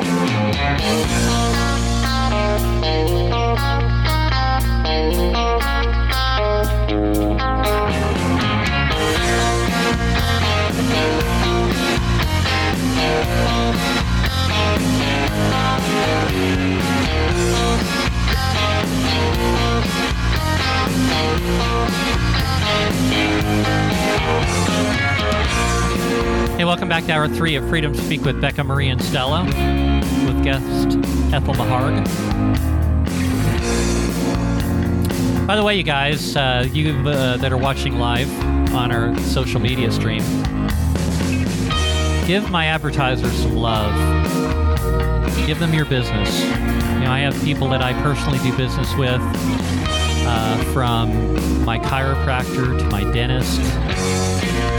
Thank Hey, welcome back to hour three of Freedom Speak with Becca Mari and Stella with guest Ethel Maharg. By the way, you guys, uh, you uh, that are watching live on our social media stream, give my advertisers some love. Give them your business. You know, I have people that I personally do business with, uh, from my chiropractor to my dentist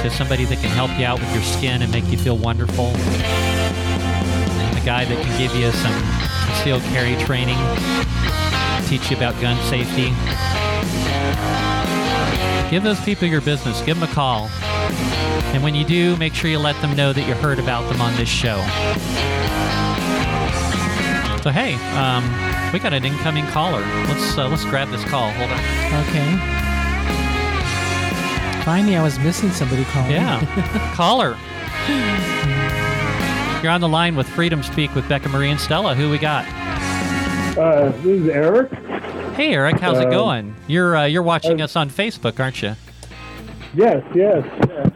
to somebody that can help you out with your skin and make you feel wonderful. And the guy that can give you some concealed carry training, teach you about gun safety. Give those people your business. Give them a call. And when you do, make sure you let them know that you heard about them on this show. So hey, um, we got an incoming caller. Let's uh, let's grab this call. Hold on. Okay. Finally, I was missing somebody calling. Yeah, caller. You're on the line with Freedom Speak with Becca Mari and Stella. Who we got? Uh, this is Eric. Hey, Eric. How's it Uh, going? You're uh, you're watching us on Facebook, aren't you? Yes, yes. yes.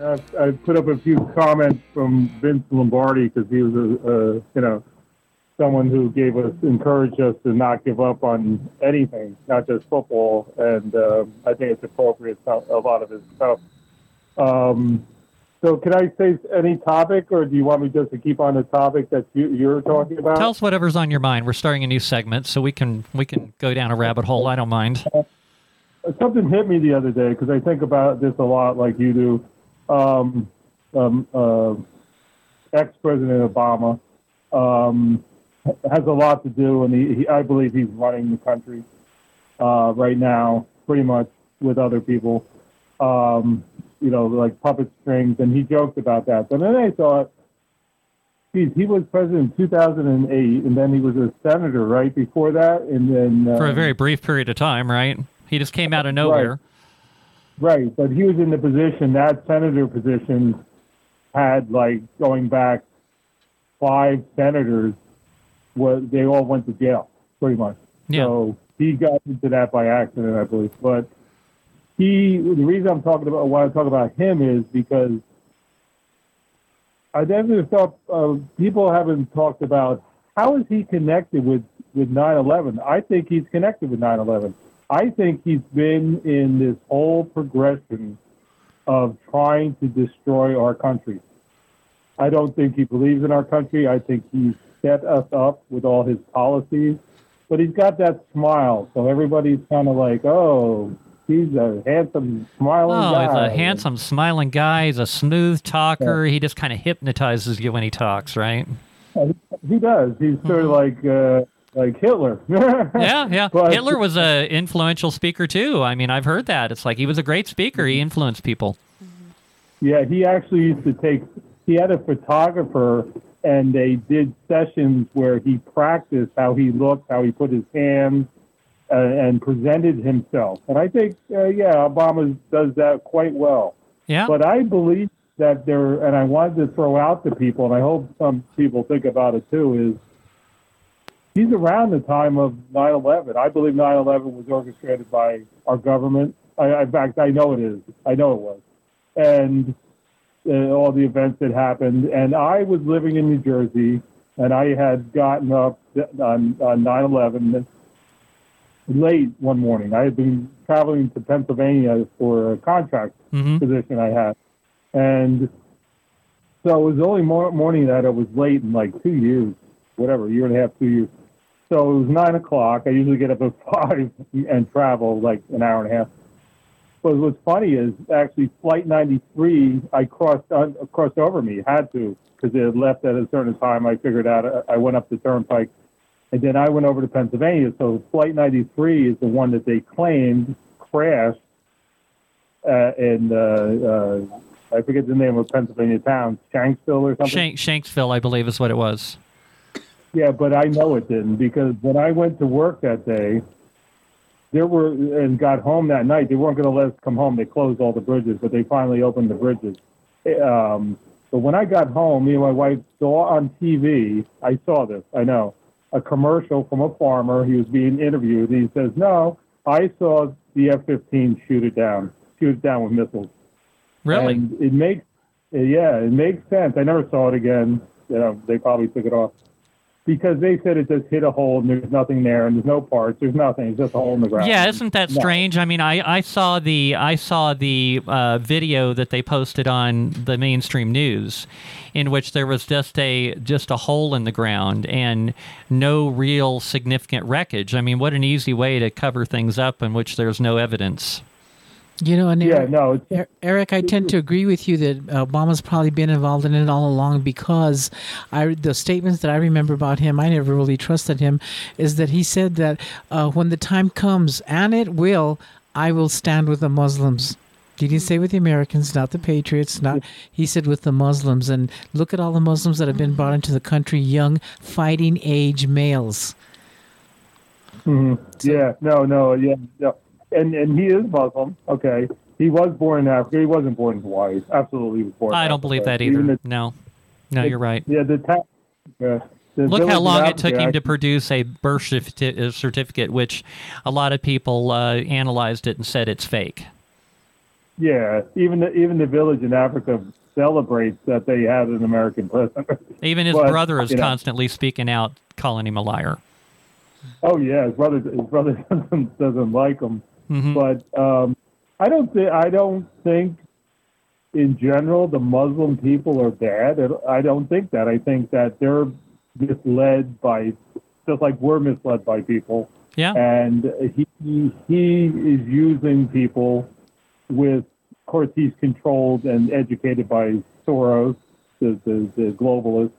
Uh, I put up a few comments from Vince Lombardi because he was a, a you know someone who gave us encouraged us to not give up on anything, not just football, and um, I think it's appropriate. A lot of his stuff. Um, so, can I say any topic, or do you want me just to keep on the topic that you, you're talking about? Tell us whatever's on your mind. We're starting a new segment, so we can we can go down a rabbit hole. I don't mind. something hit me the other day because I think about this a lot, like you do. Um, um, uh, Ex-President Obama um, has a lot to do, and he, he, I believe he's running the country uh, right now, pretty much with other people. Um, you know, like puppet strings, and he joked about that. But then I thought, geez, he was president in 2008, and then he was a senator right before that, and then uh, For a very brief period of time, right? He just came out of nowhere. Right, but he was in the position that senator position had like going back five senators was they all went to jail pretty much. Yeah. So he got into that by accident, I believe. But he the reason I'm talking about why I talk about him is because I definitely thought uh, people haven't talked about how is he connected with with 9/11. I think he's connected with 9/11. I think he's been in this whole progression of trying to destroy our country. I don't think he believes in our country. I think he's set us up with all his policies, but he's got that smile, so everybody's kind of like, "Oh, he's a handsome, smiling Oh, guy." he's a handsome, smiling guy. He's a smooth talker. He just kind of hypnotizes you when he talks, right? Uh, he does. He's sort of hmm. like uh, like Hitler. Yeah, yeah. But- Hitler was a influential speaker too. I mean, I've heard that. It's like he was a great speaker. He mm-hmm. influenced people. Yeah, he actually used to take. He had a photographer, and they did sessions where he practiced how he looked, how he put his hands, uh, and presented himself. And I think, uh, yeah, Obama does that quite well. Yeah. But I believe that there, and I wanted to throw out to people, and I hope some people think about it too, is he's around the time of 9/11. I believe 9/11 was orchestrated by our government. I, in fact, I know it is. I know it was, and uh, all the events that happened. And I was living in New Jersey, and I had gotten up on, on 9/11 late one morning. I had been traveling to Pennsylvania for a contract hmm position I had, and so it was the only mor- morning that I was late in like two years, whatever, year and a half, two years. So it was nine o'clock. I usually get up at five and travel like an hour and a half. But what's funny is actually flight 93, I crossed crossed over me, had to, because it had left at a certain time. I figured out, I went up the turnpike, and then I went over to Pennsylvania. So flight 93 is the one that they claimed crashed uh, in, uh, uh, I forget the name of Pennsylvania town, Shanksville or something. Shank, Shanksville, I believe, is what it was. Yeah, but I know it didn't because when I went to work that day, there were and got home that night. They weren't going to let us come home. They closed all the bridges, but they finally opened the bridges. Um, but when I got home, me and my wife saw on TV. I saw this. I know a commercial from a farmer. He was being interviewed. And He says, "No, I saw the F-15 shoot it down, shoot it down with missiles." Really? And it makes, yeah, it makes sense. I never saw it again. You know, they probably took it off because they said it just hit a hole and there's nothing there and there's no parts. There's nothing. It's just a hole in the ground. Yeah, isn't that No. strange? I mean, I, I saw the I saw the uh, video that they posted on the mainstream news, in which there was just a just a hole in the ground and no real significant wreckage. I mean, what an easy way to cover things up in which there's no evidence. You know, and Yeah, Eric, no, Er- Eric, I tend to agree with you that Obama's probably been involved in it all along because I the statements that I remember about him, I never really trusted him, is that he said that uh, when the time comes, and it will, I will stand with the Muslims. He didn't say with the Americans, not the Patriots, not. He said with the Muslims, and look at all the Muslims that have been brought into the country, young, fighting age males. mhm. yeah, no, no, yeah, no. And and he is Muslim. Okay, he was born in Africa. He wasn't born in Hawaii. Absolutely, he was born. I don't Africa. believe that either. the- No, no, you're right. Yeah, the the Look how long it took him to produce a birth uh, certificate, which a lot of people uh, analyzed it and said it's fake. Yeah, even the, even the village in Africa celebrates that they had an American president. Even his But, brother is you know. constantly speaking out, calling him a liar. oh yeah, his brother his brother doesn't doesn't like him. Mhm. But um, I don't think I don't think in general the Muslim people are bad. I don't think that. I think that they're misled by just like we're misled by people. Yeah. and he he is using people with of course he's controlled and educated by Soros the, the, the globalist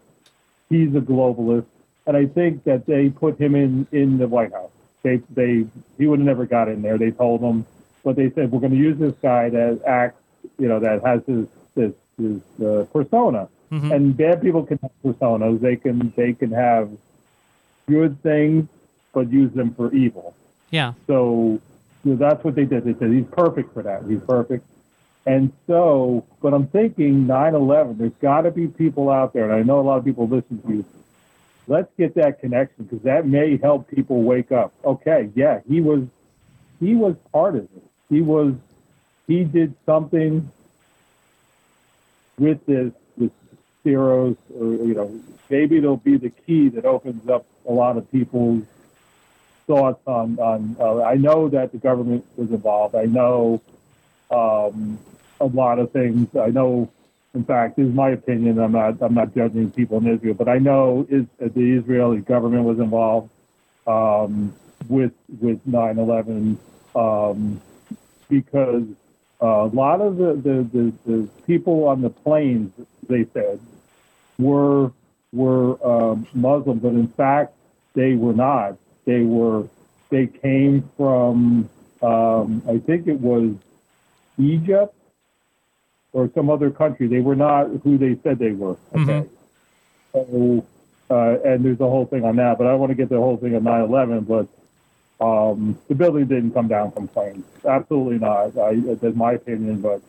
he's a globalist and I think that they put him in in the White House they they he would have never got in there they told him but they said we're going to use this guy that acts you know that has his this his uh, persona Mhm. and bad people can have personas they can they can have good things but use them for evil Yeah. so, so that's what they did. They said he's perfect for that. He's perfect. And so, but I'm thinking 9/11. There's got to be people out there, and I know a lot of people listen to you. Let's get that connection because that may help people wake up. Okay, yeah, he was, he was part of it. He was, he did something with this, with Theros, or you know, maybe it'll be the key that opens up a lot of people's thoughts on on. Uh, I know that the government was involved. I know um, a lot of things. I know, in fact, this is my opinion. I'm not I'm not judging people in Israel, but I know is the Israeli government was involved um, with with 9/11 um, because uh, a lot of the, the, the, the people on the planes, they said, were were um, Muslim, but in fact they were not. They were they came from um, I think it was Egypt or some other country. They were not who they said they were. Okay. So uh, and there's a whole thing on that, but I want to get the whole thing on 9/11. But um, the building didn't come down from planes. Absolutely not. I, that's my opinion, but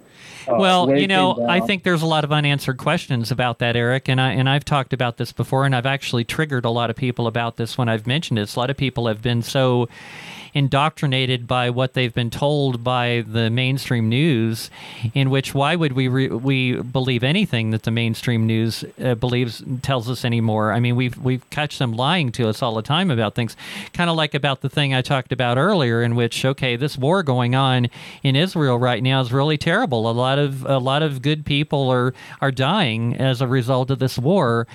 uh, well, you know, I think there's a lot of unanswered questions about that, Eric, and I and I've talked about this before, and I've actually triggered a lot of people about this when I've mentioned it. A lot of people have been so indoctrinated by what they've been told by the mainstream news, in which why would we re- we believe anything that the mainstream news uh, believes tells us anymore? I mean, we've we've catch them lying to us all the time about things, kind of like about the thing I talked about earlier, in which okay, this war going on in Israel right now is really terrible. A lot of a lot of good people are are dying as a result of this war.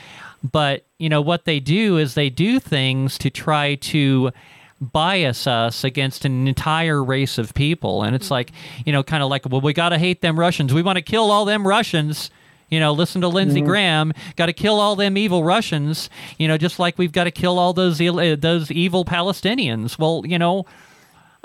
But you know what they do is they do things to try to bias us against an entire race of people, and it's like you know, kind of like well, we got to hate them Russians. We want to kill all them Russians. You know, listen to Lindsey Graham. Got to kill all them evil Russians. You know, just like we've got to kill all those uh, those evil Palestinians. Well, you know,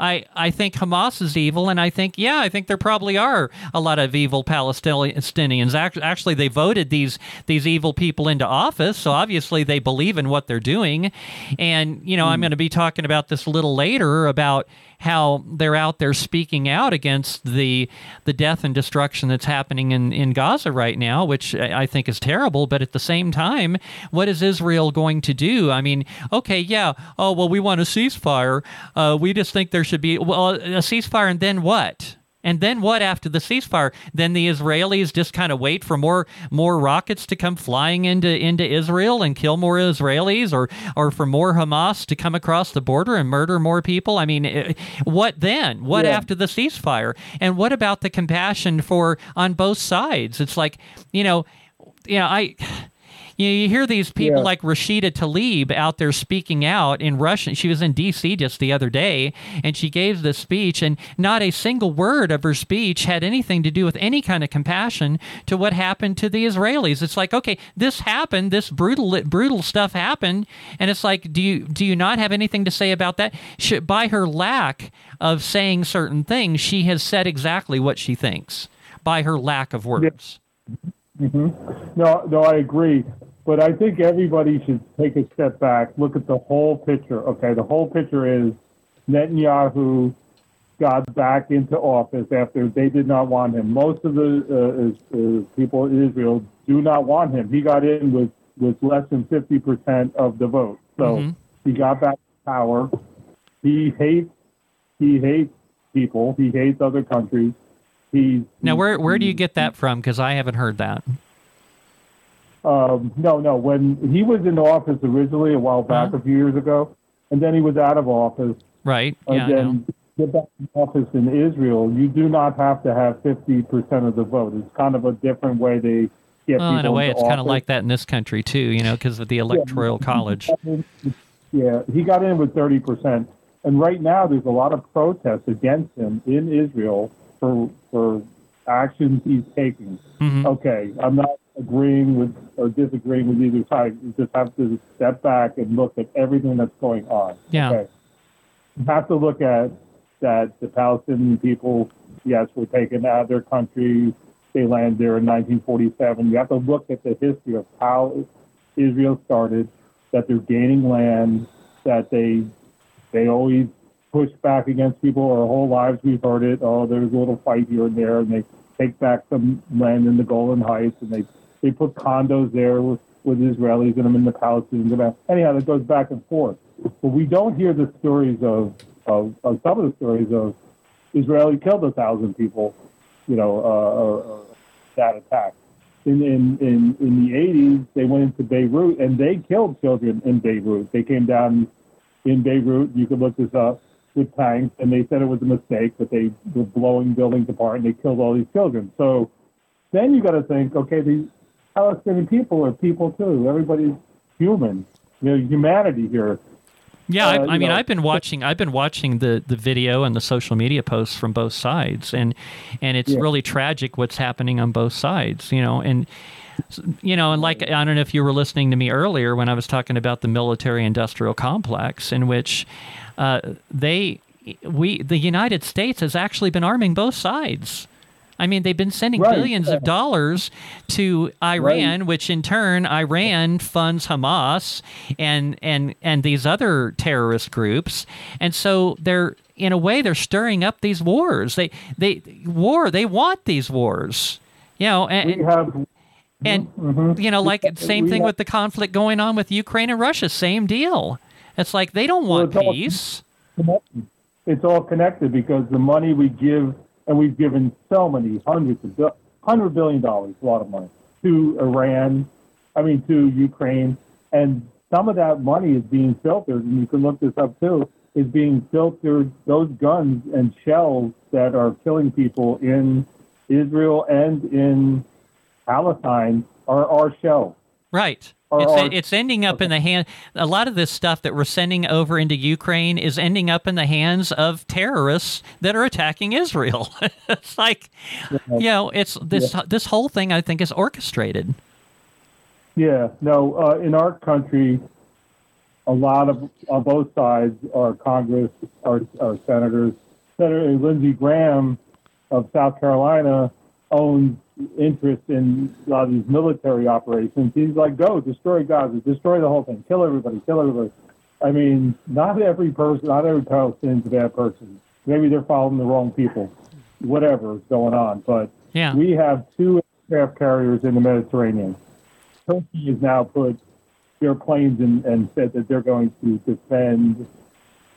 I, I think Hamas is evil, and I think, yeah, I think there probably are a lot of evil Palestinians. Actually, they voted these these evil people into office, so obviously they believe in what they're doing. And, you know. I'm hmm. going to be talking about this a little later about how they're out there speaking out against the the death and destruction that's happening in, in Gaza right now, which I think is terrible. But at the same time, what is Israel going to do? I mean, okay, yeah, oh well, we want a ceasefire. Uh, we just think there should be well a ceasefire, and then what? And then what after the ceasefire? Then the Israelis just kind of wait for more more rockets to come flying into into Israel and kill more Israelis, or or for more Hamas to come across the border and murder more people. I mean, eh, what then? What yeah. after the ceasefire? And what about the compassion for on both sides? It's like you know, you know, I you, know, you hear these people yeah. like Rashida Tlaib out there speaking out in Russian. She was in D.C. just the other day, and she gave this speech, and not a single word of her speech had anything to do with any kind of compassion to what happened to the Israelis. It's like, okay, this happened, this brutal, brutal stuff happened, and it's like, do you do you not have anything to say about that? By her lack of saying certain things, she has said exactly what she thinks by her lack of words. Yeah. Mm-hmm. No, no, I agree. But I think everybody should take a step back, look at the whole picture. Okay, the whole picture is Netanyahu got back into office after they did not want him. Most of the uh, uh, people in Israel do not want him. He got in with, with less than 50% of the vote. So mm-hmm. he got back to power. He hates he hates people. He hates other countries. He's now where where do you get that from? Because I haven't heard that. Um, no, no. When he was in office originally a while back, uh-huh. a few years ago, and then he was out of office. Right. Yeah. Get back in office in Israel, you do not have to have fifty percent of the vote. It's kind of a different way they get well, people. in a way, it's office. kind of like that in this country too. You know, because of the electoral yeah. college. Yeah, he got in with thirty percent, and right now there's a lot of protests against him in Israel for for actions he's taking. Mm-hmm. Okay, I'm not agreeing with or disagreeing with either side. You just have to step back and look at everything that's going on. Yeah. Okay. You have to look at that the Palestinian people, yes, were taken out of their country. They landed there in 1947. You have to look at the history of how Israel started, that they're gaining land, that they they always push back against people our whole lives. We've heard it. Oh, there's a little fight here and there, and they take back some land in the Golan Heights, and they they put condos there with, with Israelis and them in the Palestinians. Anyhow, it goes back and forth. But we don't hear the stories of, of, of some of the stories of Israeli killed a thousand people, you know, uh, uh, that attack. In, in, in, in the 80s, they went into Beirut and they killed children in Beirut. They came down in Beirut. You can look this up with tanks, and they said it was a mistake, but they were blowing buildings apart and they killed all these children. So then you got to think, okay, these Palestinian people are people too. Everybody's human. You know, humanity here. Yeah, uh, I, I mean, know. I've been watching. I've been watching the, the video and the social media posts from both sides, and and it's yeah. really tragic what's happening on both sides. You know, and you know, and like I don't know if you were listening to me earlier when I was talking about the military-industrial complex, in which uh, they we the United States has actually been arming both sides. I mean, they've been sending right. billions of dollars to Iran, right. which in turn Iran funds Hamas and and and these other terrorist groups, and so they're in a way they're stirring up these wars. They they war. They want these wars. You know, and, we have and mm-hmm. you know, like same thing with the conflict going on with Ukraine and Russia. Same deal. It's like they don't want well, peace. All, it's all connected because the money we give, and we've given so many hundreds of hundred billion dollars, a lot of money to Iran. I mean, to Ukraine, and some of that money is being filtered, and you can look this up too. Is being filtered. Those guns and shells that are killing people in Israel and in Palestine are our shells. Right. It's, it's ending up okay. in the hand. A lot of this stuff that we're sending over into Ukraine is ending up in the hands of terrorists that are attacking Israel. it's like, yeah. you know, it's this yeah. this whole thing. I think is orchestrated. Yeah. No. Uh, in our country, a lot of on both sides are Congress, are, are senators. Senator Lindsey Graham of South Carolina owns interest in a lot of these military operations. He's like, go destroy Gaza, destroy the whole thing, kill everybody, kill everybody. I mean, not every person, not every Palestinian's a bad person. Maybe they're following the wrong people. Whatever is going on, but Yeah. we have two aircraft carriers in the Mediterranean. Turkey has now put their planes in and said that they're going to defend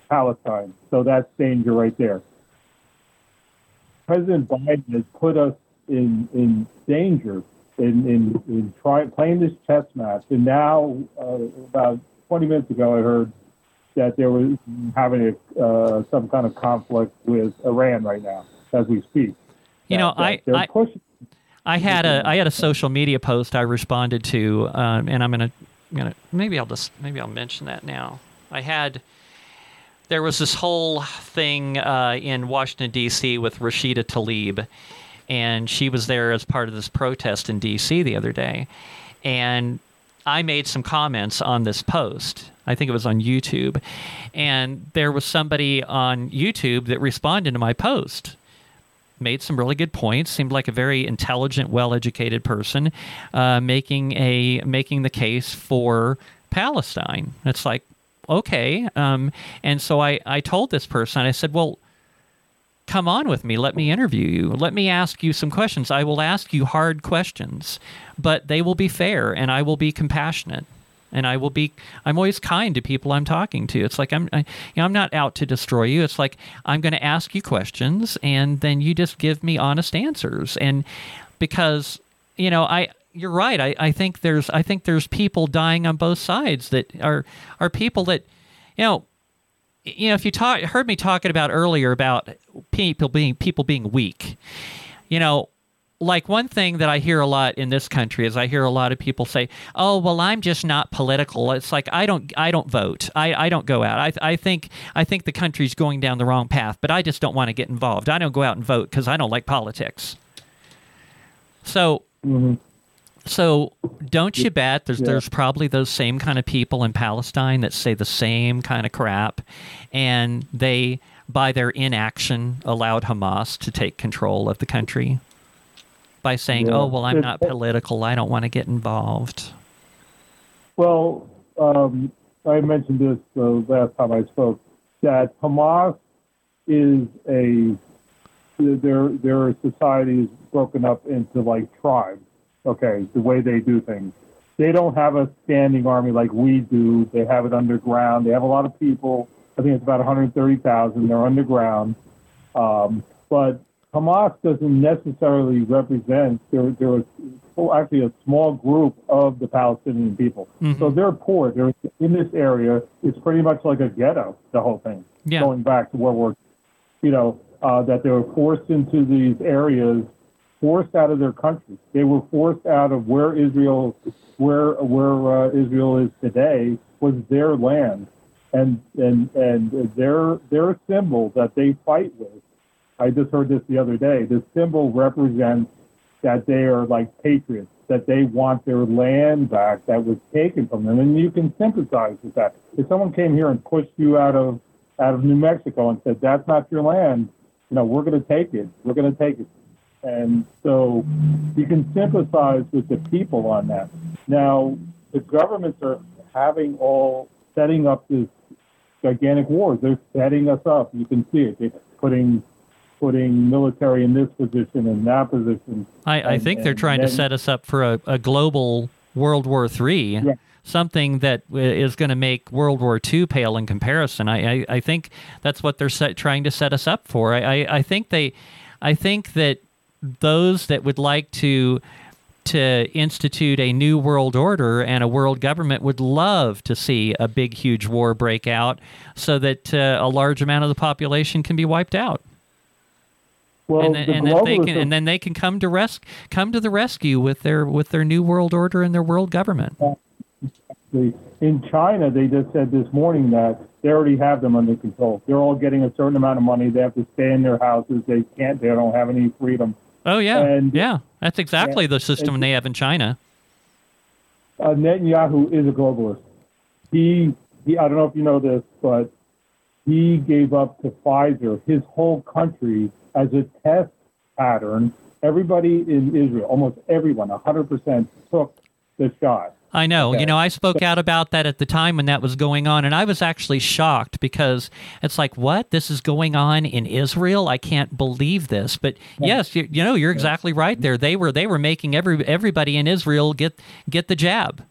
Palestine. So that's danger right there. President Biden has put us in in danger in in, in try, playing this chess match. And now, uh, about 20 minutes ago, I heard that there was having a, uh, some kind of conflict with Iran right now as we speak. You know, That- that I- I- pushing. I had a I had a social media post I responded to, um, and I'm gonna gonna maybe I'll just maybe I'll mention that now. I had there was this whole thing uh, in Washington D.C. with Rashida Tlaib, and she was there as part of this protest in D.C. the other day, and I made some comments on this post. I think it was on YouTube, and there was somebody on YouTube that responded to my post made some really good points. Seemed like a very intelligent, well-educated person, uh, making a making the case for Palestine. It's like okay, um, and so I I told this person I said, well. Come on with me. Let me interview you. Let me ask you some questions. I will ask you hard questions, but they will be fair and I will be compassionate and I will be I'm always kind to people I'm talking to. It's like I'm I, you know I'm not out to destroy you. It's like I'm going to ask you questions and then you just give me honest answers. And because you know I you're right. I, I think there's I think there's people dying on both sides that are are people that you know you know if you talk heard me talking about earlier about people being people being weak. You know, like one thing that I hear a lot in this country is I hear a lot of people say, "Oh, well, I'm just not political." It's like I don't, I don't vote. I, I don't go out. I, I think, I think the country's going down the wrong path, but I just don't want to get involved. I don't go out and vote because I don't like politics. So, mm-hmm. So don't you bet? There's Yeah. there's probably those same kind of people in Palestine that say the same kind of crap, and they, by their inaction, allowed Hamas to take control of the country by saying, Yeah. "Oh, well, I'm not political. I don't want to get involved." Well, um, I mentioned this the last time I spoke that Hamas is a their their society is broken up into like tribes. Okay, the way they do things. They don't have a standing army like we do. They have it underground. They have a lot of people. I think it's about 130,000. They're underground. Um, but Hamas doesn't necessarily represent. They're a, well, actually a small group of the Palestinian people. So they're poor. They're in this area. It's pretty much like a ghetto. The whole thing. Yeah. Going back to World War, you know, uh, that they were forced into these areas, forced out of their country. They were forced out of where Israel, where where uh, Israel is today, was their land, and and and their their symbol that they fight with I just heard this the other day. The symbol represents that they are like patriots, that they want their land back that was taken from them, and you can sympathize with that. If someone came here and pushed you out of out of New Mexico and said that's not your land, you know we're going to take it. We're going to take it, and so you can sympathize with the people on that. Now the governments are having all setting up this gigantic wars. They're setting us up. You can see it. They're putting putting military in this position and that position. I, I And- think they're trying to set us up for a, a global World War III, Yeah. something that is going to make World War II pale in comparison. I, I, I think that's what they're set, trying to set us up for. I, I, I think they, I think that those that would like to to institute a new world order and a world government would love to see a big, huge war break out so that uh, a large amount of the population can be wiped out Well, and then, the and, then they can and then they can come to res- come to the rescue with their with their new world order and their world government. in China, they just said this morning that they already have them under control. They're all getting a certain amount of money. They have to stay in their houses. They can't. They don't have any freedom. Oh yeah, And- yeah, that's exactly Yeah, the system they have in China. uh, Netanyahu is a globalist. He he, I don't know if you know this, but he gave up to Pfizer his whole country as a test pattern. Everybody in Israel, almost everyone, 100% took the shot. I know. Okay. You know, I spoke out about that at the time when that was going on, and I was actually shocked because it's like, what? This is going on in Israel? I can't believe this. But yes, you, you know, you're exactly right there. They were they were making every everybody in Israel get get the jab.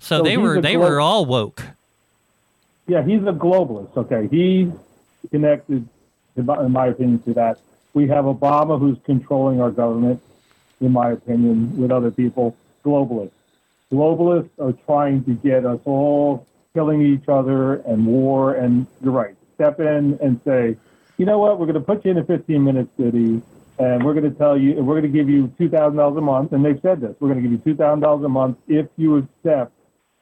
So, So they were they glo- were all woke. Yeah, he's a globalist. Okay, he's connected, in my, in my opinion, to that. We have Obama who's controlling our government, in my opinion, with other people. Globalists. Globalists are trying to get us all killing each other and war. And you're right. Step in and say, you know what? We're going to put you in a 15 minute city, and we're going to tell you, we're going to give you two thousand dollars a month. And they've said this. We're going to give you two thousand dollars a month if you accept.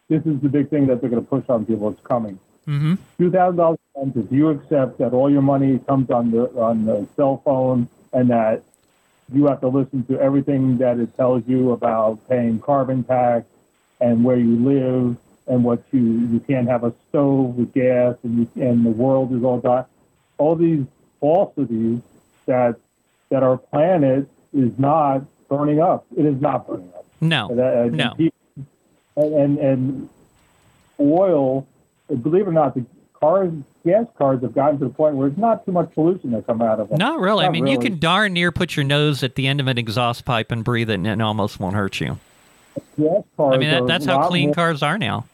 This is the big thing that they're going to push on people. It's coming hmm thousand dollars a month if you accept that all your money comes on the on the cell phone and that you have to listen to everything that it tells you about paying carbon tax and where you live and what you you can't have a stove with gas and you and the world is all done all these falsities that that our planet is not burning up it is not burning up No, and, that- no. people- and, and and oil, believe it or not, the cars, gas cars have gotten to the point where it's not too much pollution that come out of them. Not really. I Not mean, you can darn near put your nose at the end of an exhaust pipe and breathe it, and it almost won't hurt you. Gas cars I mean, that, that's how clean more- cars are now.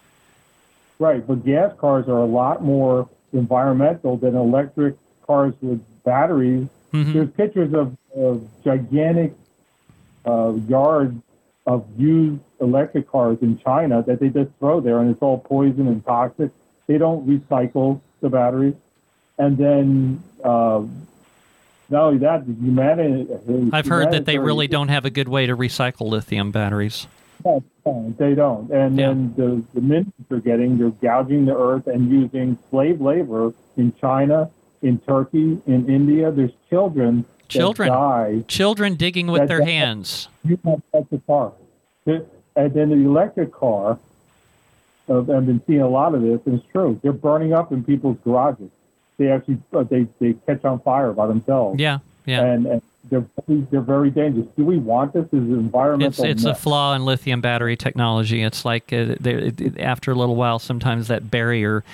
Right, but gas cars are a lot more environmental than electric cars with batteries. Mhm. There's pictures of, of gigantic uh, yards of used electric cars in China that they just throw there, and it's all poison and toxic. They don't recycle the batteries, and then uh, not only that, the humanity. I've heard that they really don't have a good way to recycle lithium batteries. No, they don't. And Yeah. then the, the minutes they're getting, they're gouging the earth and using slave labor in China, in Turkey, in India. There's children that Children. die. Children digging with their hands. You can't touch the car. And then the electric car, uh, I've been seeing a lot of this, and it's true. They're burning up in people's garages. They actually uh, they, they catch on fire by themselves. Yeah, yeah. And, and they're, they're very dangerous. Do we want this? Is it environmental? It's it's a flaw in lithium battery technology. It's like uh, it- after a little while, sometimes that barrier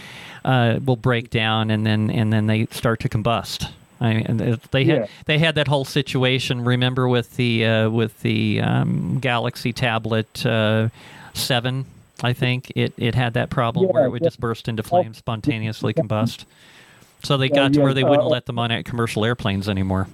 uh, will break down, and then and then they start to combust. I mean, they had Yeah. they had that whole situation. Remember with the uh, with the um, Galaxy Tablet uh, Seven, I think it, it had that problem where it would yeah. just burst into flames, spontaneously combust. So they got to yeah, where they wouldn't uh, let them on at commercial airplanes anymore.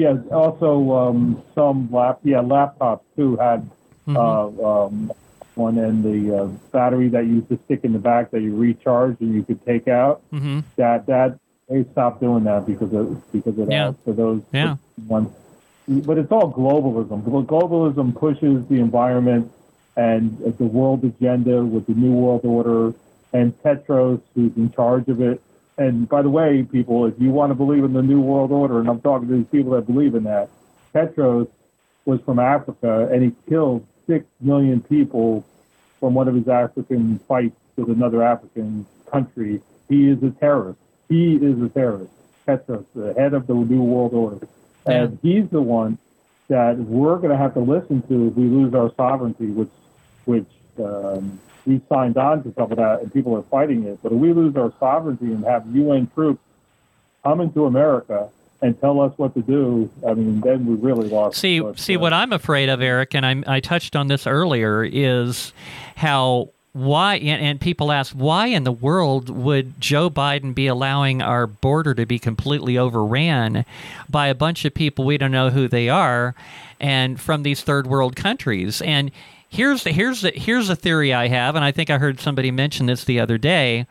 Yeah, also um, some lap yeah laptops too had Mm-hmm. uh, um, one in the uh, battery that you used to stick in the back that you recharge and you could take out. hmm That that they stopped doing that because of because of Yeah. that for those Yeah. ones. But it's all globalism. Glo- Globalism pushes the environment and the world agenda with the New World Order and Tedros, who's in charge of it. And by the way, people, if you want to believe in the New World Order, and I'm talking to these people that believe in that, Tedros was from Africa and he killed six million people from one of his African fights with another African country. He is a terrorist. He is a terrorist. Tedros, the head of the New World Order. And he's the one that we're going to have to listen to if we lose our sovereignty, which, which um, we signed on to some of that, and people are fighting it. But if we lose our sovereignty and have UN troops come into America and tell us what to do, I mean, then we really lost. See, But, see, uh, what I'm afraid of, Eric, and I, I touched on this earlier, is how why and, and people ask why in the world would Joe Biden be allowing our border to be completely overran by a bunch of people we don't know who they are and from these third world countries and here's the, here's the, here's a theory I have and I think I heard somebody mention this the other day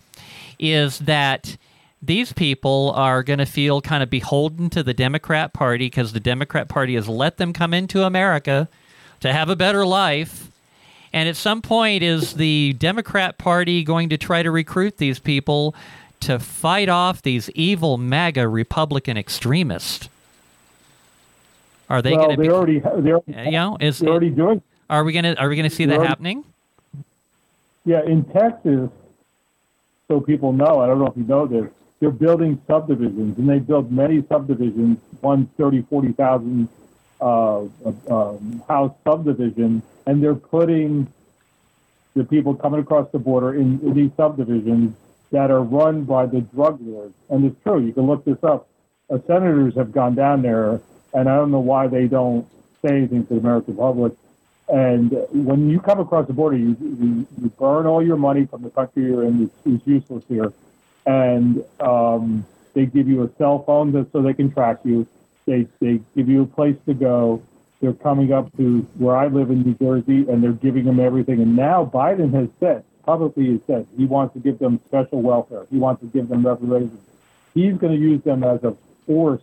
is that these people are going to feel kind of beholden to the Democrat Party because the Democrat Party has let them come into America to have a better life. And at some point, is the Democrat Party going to try to recruit these people to fight off these evil MAGA Republican extremists? Are they well, going to they be? already, they're, you know, is they're already doing are we going to are we to see that happening? Yeah, in Texas, so people know, I don't know if you know this, they're building subdivisions, and they build many subdivisions, one 30, 40,000 uh, um, house subdivision, and they're putting the people coming across the border in, in these subdivisions that are run by the drug lords. And it's true, you can look this up. Uh, senators have gone down there, and I don't know why they don't say anything to the American public. And when you come across the border, you, you, you burn all your money from the country you're in. It's, it's useless here. And um, they give you a cell phone that, so they can track you. They, they give you a place to go. They're coming up to where I live in New Jersey, and they're giving them everything. And now Biden has said, publicly has said, he wants to give them special welfare. He wants to give them reparations. He's going to use them as a force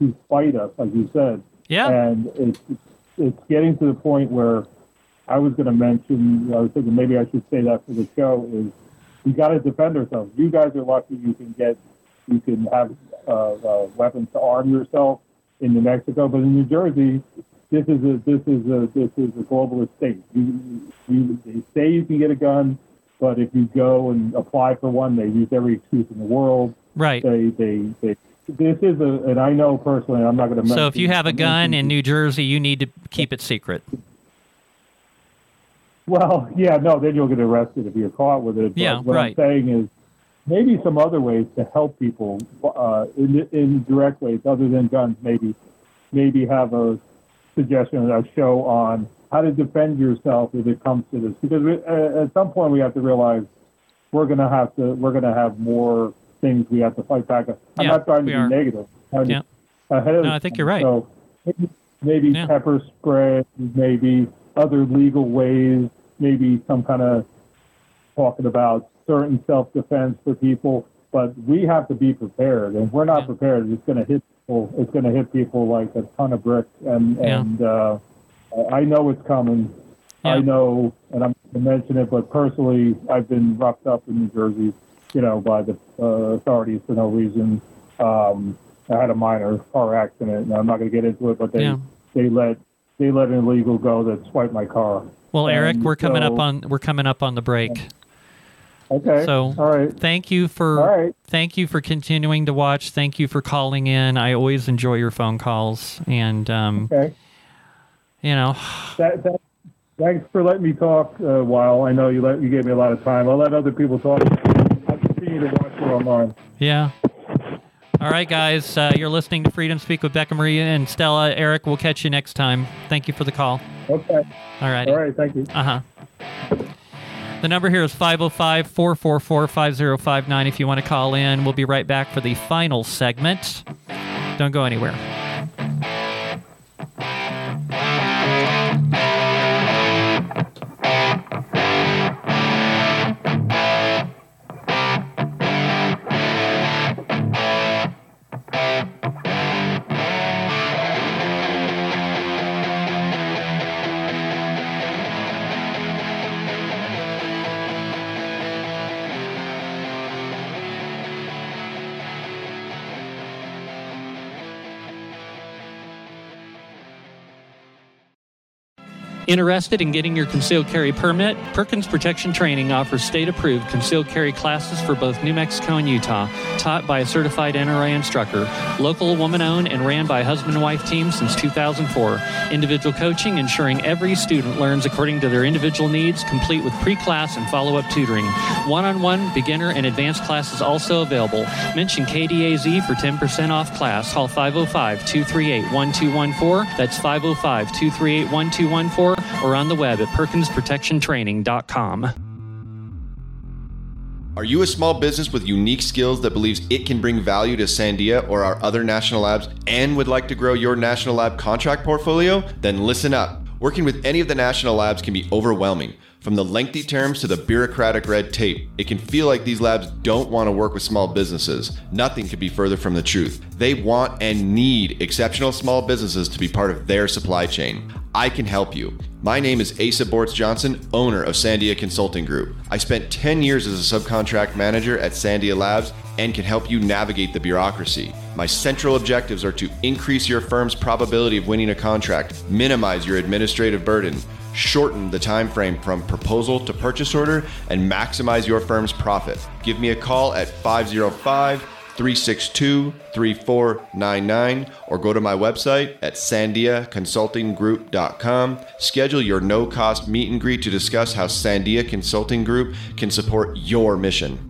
to fight us, like you said. Yeah. And it's it's getting to the point where I was going to mention. I was thinking maybe I should say that for the show is we got to defend ourselves. You guys are lucky you can get you can have uh, uh, weapons to arm yourself in New Mexico, but in New Jersey, this is a this is a this is a globalist state. You, you they say you can get a gun, but if you go and apply for one, they use every excuse in the world. Right. They they they this is a, and I know personally, I'm not going to. So if you have a gun in New Jersey, you need to keep it secret. Well, yeah, no, then you'll get arrested if you're caught with it. But Yeah, what right. I'm saying is maybe some other ways to help people uh, in, in direct ways other than guns. Maybe, maybe have a suggestion, a show on how to defend yourself if it comes to this. Because we, at some point we have to realize we're going to have to, we're going to have more things we have to fight back. I'm Yeah, not trying to be are. negative. Yeah. ahead of No, I think you're right. So maybe, maybe Yeah. pepper spray, maybe other legal ways, maybe some kind of talking about certain self-defense for people. But we have to be prepared, and if we're not Yeah. prepared. It's going to hit people. It's going to hit people like a ton of bricks, and and uh, I know it's coming. I know, and I'm going to mention it, but personally, I've been roughed up in New Jersey, you know, by the uh, authorities for no reason. Um, I had a minor car accident, and I'm not going to get into it, but they Yeah. they let they let an illegal go that swiped my car. Well, Eric, we're coming up on we're coming up on the break. Okay. So all right. thank you for right. thank you for continuing to watch. Thank you for calling in. I always enjoy your phone calls, and um, Okay. you know, That, that, thanks for letting me talk a while. I know you let you gave me a lot of time. I'll let other people talk. To watch online. yeah. All right, guys, uh, you're listening to Freedom Speak with Becca Maria and Stella. Eric, we'll catch you next time. Thank you for the call. Okay. All right. All right. Thank you. Uh huh. The number here is 505 444 5059 if you want to call in. We'll be right back for the final segment. Don't go anywhere. Interested in getting your concealed carry permit? Perkins Protection Training offers state approved concealed carry classes for both New Mexico and Utah, taught by a certified NRA instructor. Local, woman owned, and ran by a husband and wife team since 2004. Individual coaching ensuring every student learns according to their individual needs, complete with pre class and follow up tutoring. One on one, beginner, and advanced classes also available. Mention KDAZ for 10% off class. Call 505 238 1214. That's 505 238 1214 or on the web at perkinsprotectiontraining.com. Are you a small business with unique skills that believes it can bring value to Sandia or our other national labs and would like to grow your national lab contract portfolio? Then listen up. Working with any of the national labs can be overwhelming. From the lengthy terms to the bureaucratic red tape, it can feel like these labs don't want to work with small businesses. Nothing could be further from the truth. They want and need exceptional small businesses to be part of their supply chain. I can help you. My name is Asa Bortz Johnson, owner of Sandia Consulting Group. I spent 10 years as a subcontract manager at Sandia Labs and can help you navigate the bureaucracy. My central objectives are to increase your firm's probability of winning a contract, minimize your administrative burden, shorten the time frame from proposal to purchase order, and maximize your firm's profit. Give me a call at 505 362 3499 or go to my website at sandiaconsultinggroup.com. Schedule your no cost meet and greet to discuss how Sandia Consulting Group can support your mission.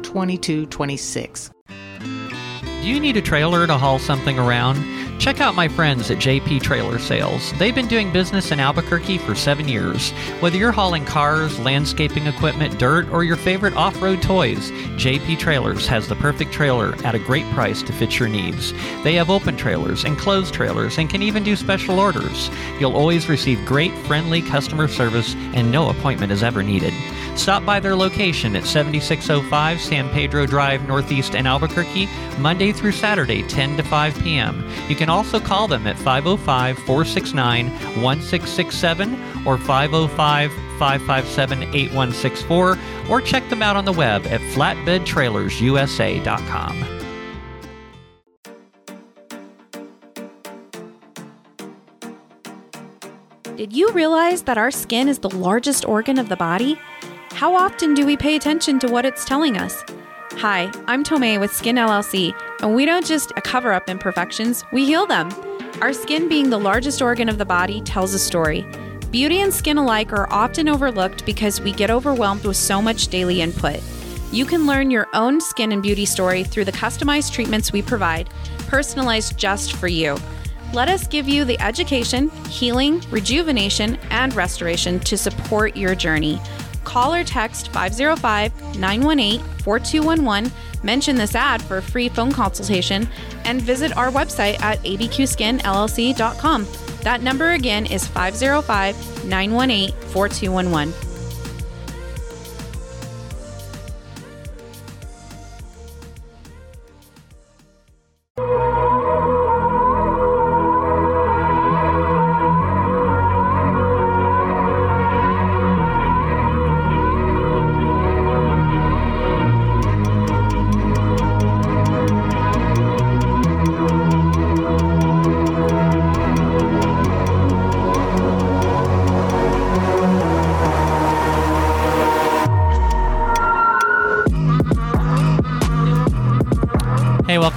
2226. Do you need a trailer to haul something around? Check out my friends at JP Trailer Sales. They've been doing business in Albuquerque for seven years. Whether you're hauling cars, landscaping equipment, dirt, or your favorite off road toys, JP Trailers has the perfect trailer at a great price to fit your needs. They have open trailers and closed trailers and can even do special orders. You'll always receive great, friendly customer service, and no appointment is ever needed. Stop by their location at 7605 San Pedro Drive, Northeast in Albuquerque, Monday through Saturday, 10 to 5 p.m. You can also call them at 505 469 1667 or 505 557 8164 or check them out on the web at flatbedtrailersusa.com. Did you realize that our skin is the largest organ of the body? How often do we pay attention to what it's telling us? Hi, I'm Tomei with Skin LLC, and we don't just cover up imperfections, we heal them. Our skin, being the largest organ of the body, tells a story. Beauty and skin alike are often overlooked because we get overwhelmed with so much daily input. You can learn your own skin and beauty story through the customized treatments we provide, personalized just for you. Let us give you the education, healing, rejuvenation, and restoration to support your journey. Call or text 505 918 4211, mention this ad for a free phone consultation, and visit our website at abqskinllc.com. That number again is 505 918 4211.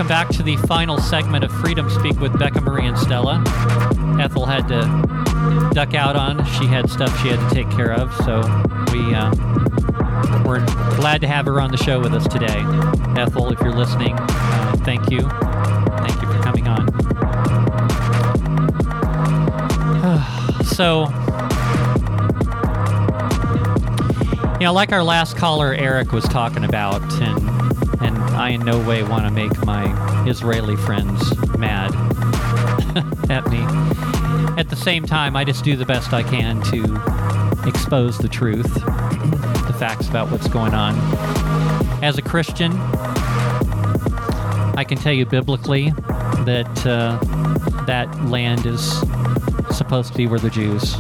Welcome back to the final segment of Freedom Speak with Becca Mari and Stella. Ethel had to duck out on. She had stuff she had to take care of, so we uh, we're glad to have her on the show with us today. Ethel, if you're listening, uh, thank you. Thank you for coming on. so, you know, like our last caller, Eric was talking about, and and I in no way want to make my Israeli friends mad at me. At the same time, I just do the best I can to expose the truth, the facts about what's going on. As a Christian, I can tell you biblically that uh, that land is supposed to be where the Jews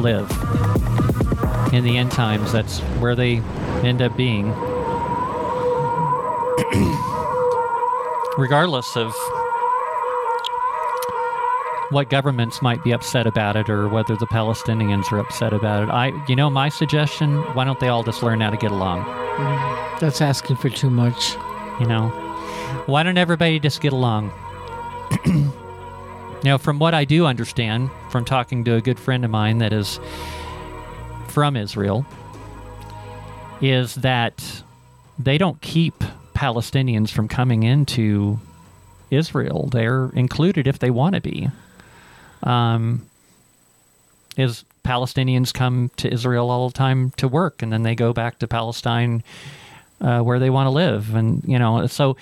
live. In the end times, that's where they end up being. Regardless of what governments might be upset about it or whether the Palestinians are upset about it. I you know my suggestion, why don't they all just learn how to get along? That's asking for too much. You know? Why don't everybody just get along? now from what I do understand from talking to a good friend of mine that is from Israel is that they don't keep Palestinians from coming into Israel. They're included if they want to be. Um, is Palestinians come to Israel all the time to work, and then they go back to Palestine uh, where they want to live, and you know. So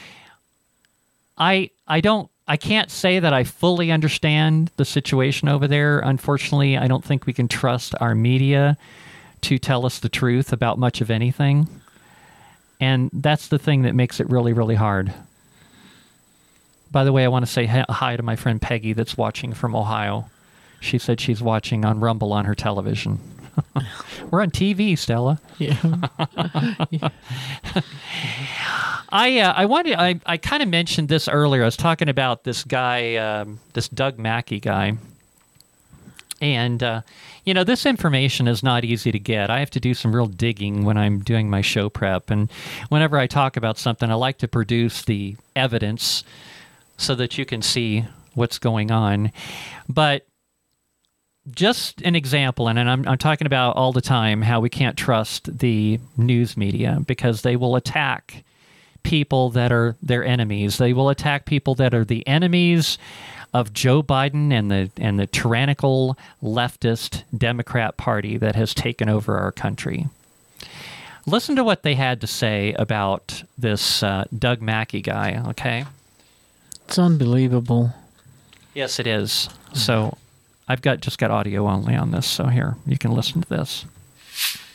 I I don't I can't say that I fully understand the situation over there. Unfortunately, I don't think we can trust our media to tell us the truth about much of anything. And that's the thing that makes it really, really hard. By the way, I want to say hi to my friend Peggy that's watching from Ohio. She said she's watching on Rumble on her television. We're on TV, Stella. Yeah. I uh, I wanted I I kind of mentioned this earlier. I was talking about this guy, um, this Doug Mackey guy, and uh, you know this information is not easy to get. I have to do some real digging when I'm doing my show prep, and whenever I talk about something, I like to produce the evidence so that you can see what's going on. But just an example, and I'm, I'm talking about all the time how we can't trust the news media because they will attack people that are their enemies. They will attack people that are the enemies of Joe Biden and the and the tyrannical leftist Democrat Party that has taken over our country. Listen to what they had to say about this uh, Doug Mackey guy. Okay, it's unbelievable. Yes, it is. So I've got just got audio only on this, so here you can listen to this.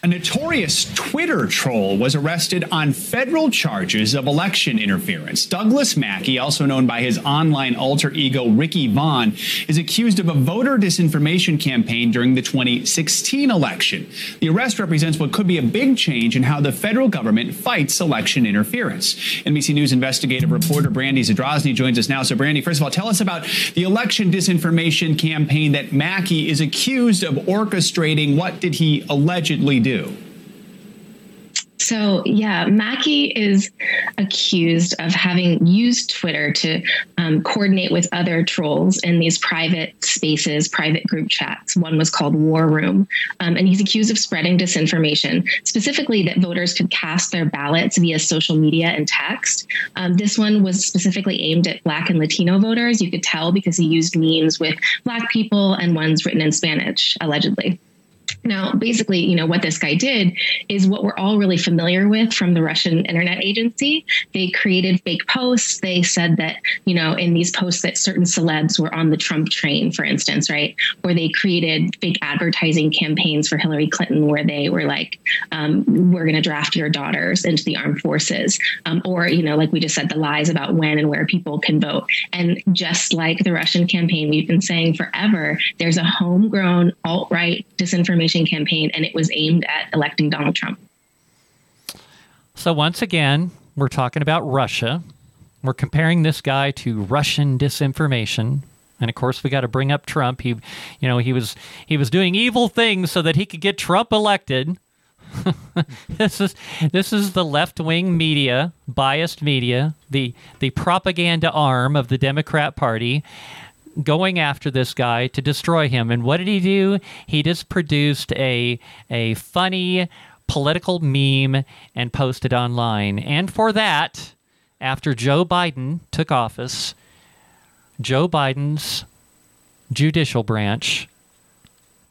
A notorious Twitter troll was arrested on federal charges of election interference. Douglas Mackey, also known by his online alter ego Ricky Vaughn, is accused of a voter disinformation campaign during the 2016 election. The arrest represents what could be a big change in how the federal government fights election interference. NBC News investigative reporter Brandy Zadrozny joins us now. So, Brandy, first of all, tell us about the election disinformation campaign that Mackey is accused of orchestrating. What did he allegedly do? Do? So, yeah, Mackey is accused of having used Twitter to um, coordinate with other trolls in these private spaces, private group chats. One was called War Room. Um, and he's accused of spreading disinformation, specifically that voters could cast their ballots via social media and text. Um, this one was specifically aimed at Black and Latino voters. You could tell because he used memes with Black people and ones written in Spanish, allegedly. Now, basically, you know, what this guy did is what we're all really familiar with from the Russian internet agency. They created fake posts. They said that, you know, in these posts that certain celebs were on the Trump train, for instance, right? Or they created fake advertising campaigns for Hillary Clinton where they were like, um, we're going to draft your daughters into the armed forces. Um, or, you know, like we just said, the lies about when and where people can vote. And just like the Russian campaign, we've been saying forever, there's a homegrown alt right disinformation campaign, and it was aimed at electing Donald Trump. So, once again, we're talking about Russia. We're comparing this guy to Russian disinformation. And of course, we got to bring up Trump. He, you know, he was he was doing evil things so that he could get Trump elected. this is this is the left wing media, biased media, the the propaganda arm of the Democrat Party, going after this guy to destroy him. And what did he do? He just produced a a funny political meme and posted online. And for that, after Joe Biden took office, Joe Biden's judicial branch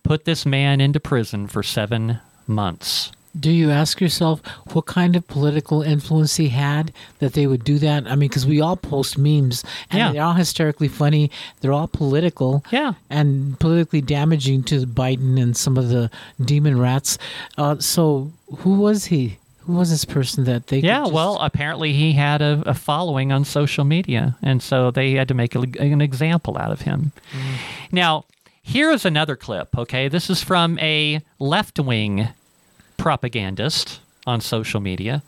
put this man into prison for 7 months do you ask yourself what kind of political influence he had that they would do that? I mean, because we all post memes and yeah. they're all hysterically funny. They're all political. Yeah. And politically damaging to Biden and some of the demon rats. Uh, so who was he? Who was this person that they? Yeah, just... well, apparently he had a, a, following on social media, and so they had to make a, an example out of him. Mm. Now, here is another clip. Okay, this is from a left wing propagandist on social media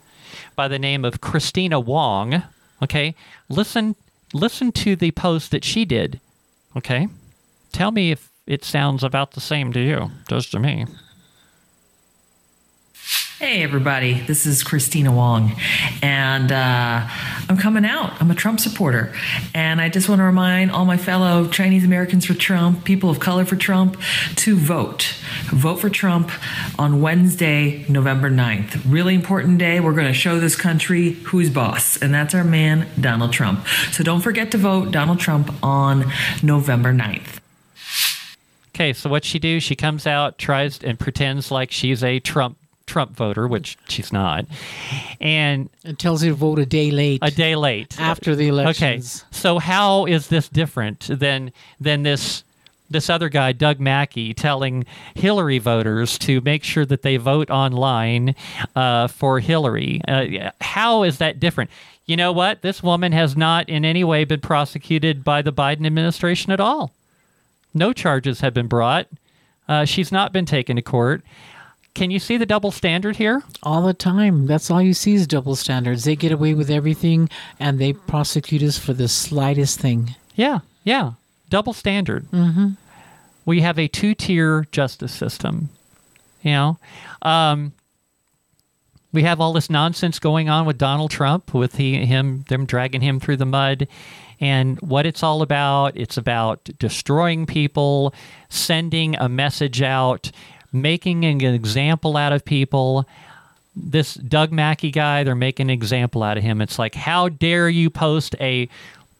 by the name of Christina Wong. Okay, listen listen to the post that she did. Okay, tell me if it sounds about the same to you. Does to me. Hey, everybody, this is Christina Wong, and uh, I'm coming out. I'm a Trump supporter, and I just want to remind all my fellow Chinese Americans for Trump, people of color for Trump, to vote. Vote for Trump on Wednesday, November 9th. Really important day. We're going to show this country who's boss, and that's our man, Donald Trump. So don't forget to vote Donald Trump on November 9th. Okay, so what she do? She comes out, tries and pretends like she's a Trump Trump voter, which she's not, and It tells you to vote a day late. a day late after the Okay, so how is this different than than this this other guy, Doug Mackey, telling Hillary voters to make sure that they vote online uh, for Hillary? Uh, how is that different? You know what? This woman has not in any way been prosecuted by the Biden administration at all. No charges have been brought. Uh, she's not been taken to court. Can you see the double standard here? All the time. That's all you see is double standards. They get away with everything and they prosecute us for the slightest thing. Yeah, yeah. Double standard. Mm-hmm. We have a two tier justice system. You know, um, we have all this nonsense going on with Donald Trump, with he, him, them dragging him through the mud. And what it's all about, it's about destroying people, sending a message out, making an example out of people this Doug Mackey guy, they're making an example out of him. It's like, how dare you post a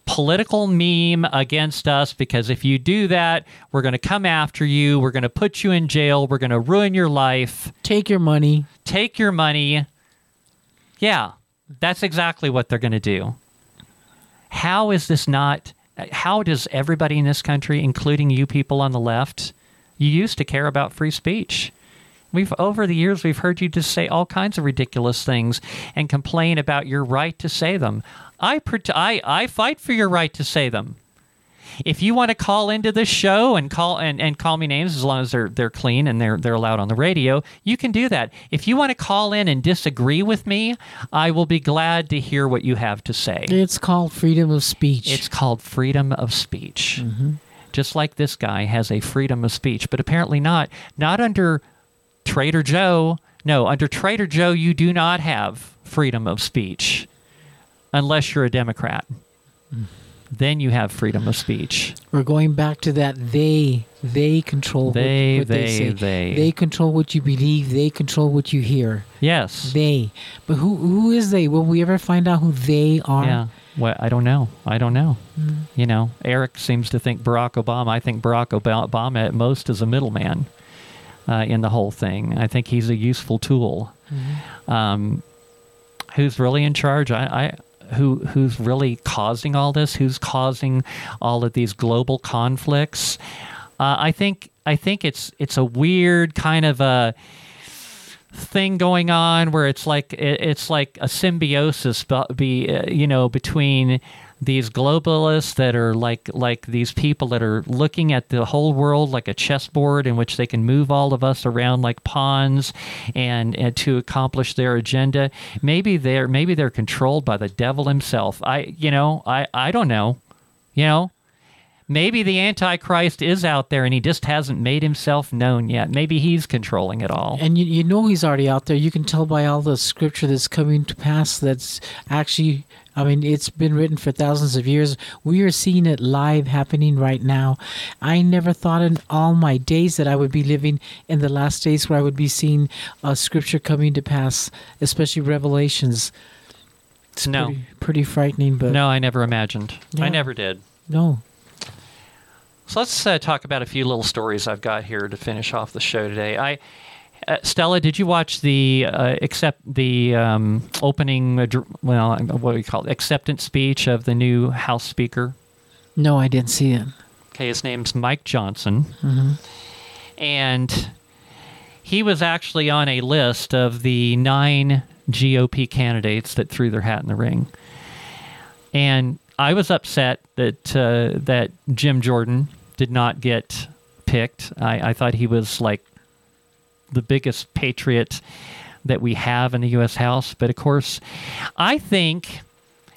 political meme against us? Because if you do that, we're going to come after you. We're going to put you in jail. We're going to ruin your life. Take your money. Take your money. Yeah, that's exactly what they're going to do. How is this not? How does everybody in this country, including you people on the left, you used to care about free speech? We've over the years we've heard you just say all kinds of ridiculous things and complain about your right to say them. I pret- I I fight for your right to say them. If you want to call into this show and call and, and call me names as long as they're they're clean and they're they're allowed on the radio, you can do that. If you want to call in and disagree with me, I will be glad to hear what you have to say. It's called freedom of speech. It's called freedom of speech. Mm-hmm. Just like this guy has a freedom of speech, but apparently not not under Trader Joe. No, under Trader Joe you do not have freedom of speech unless you're a Democrat. Then you have freedom of speech. We're going back to that they they control what- They, what, they, they, say. they. They control what you believe, they control what you hear. Yes. They. But who who is they? Will we ever find out who they are? Yeah. Well, I don't know. I don't know. You know, Eric seems to think Barack Obama. I think Barack Obama at most is a middleman uh, in the whole thing. I think he's a useful tool. Um, who's really in charge? I, I who who's really causing all this? Who's causing all of these global conflicts? Uh, I think I think it's it's a weird kind of a thing going on where it's like it, it's like a symbiosis bu- be uh, you know between these globalists that are like like these people that are looking at the whole world like a chessboard in which they can move all of us around like pawns and, and to accomplish their agenda. Maybe they're maybe they're controlled by the devil himself. I you know i i don't know you know maybe the antichrist is out there and he just hasn't made himself known yet maybe he's controlling it all And you, you know he's already out there. You can tell by all the scripture that's coming to pass that's actually, I mean, it's been written for thousands of years. We are seeing it live happening right now. I never thought in all my days that I would be living in the last days where I would be seeing uh, scripture coming to pass, especially Revelations. It's No. pretty, pretty frightening, but No, I never imagined. I never did. no. So let's uh, talk about a few little stories I've got here to finish off the show today. I, uh, Stella, did you watch the uh, accept the um, opening? Uh, well, what do you call it? Acceptance speech of the new House Speaker. No, I didn't see it. Okay, his name's Mike Johnson, and he was actually on a list of the nine GOP candidates that threw their hat in the ring. And I was upset that uh, that Jim Jordan did not get picked. I, I thought he was like the biggest patriot that we have in the U.S. House. But of course, I think,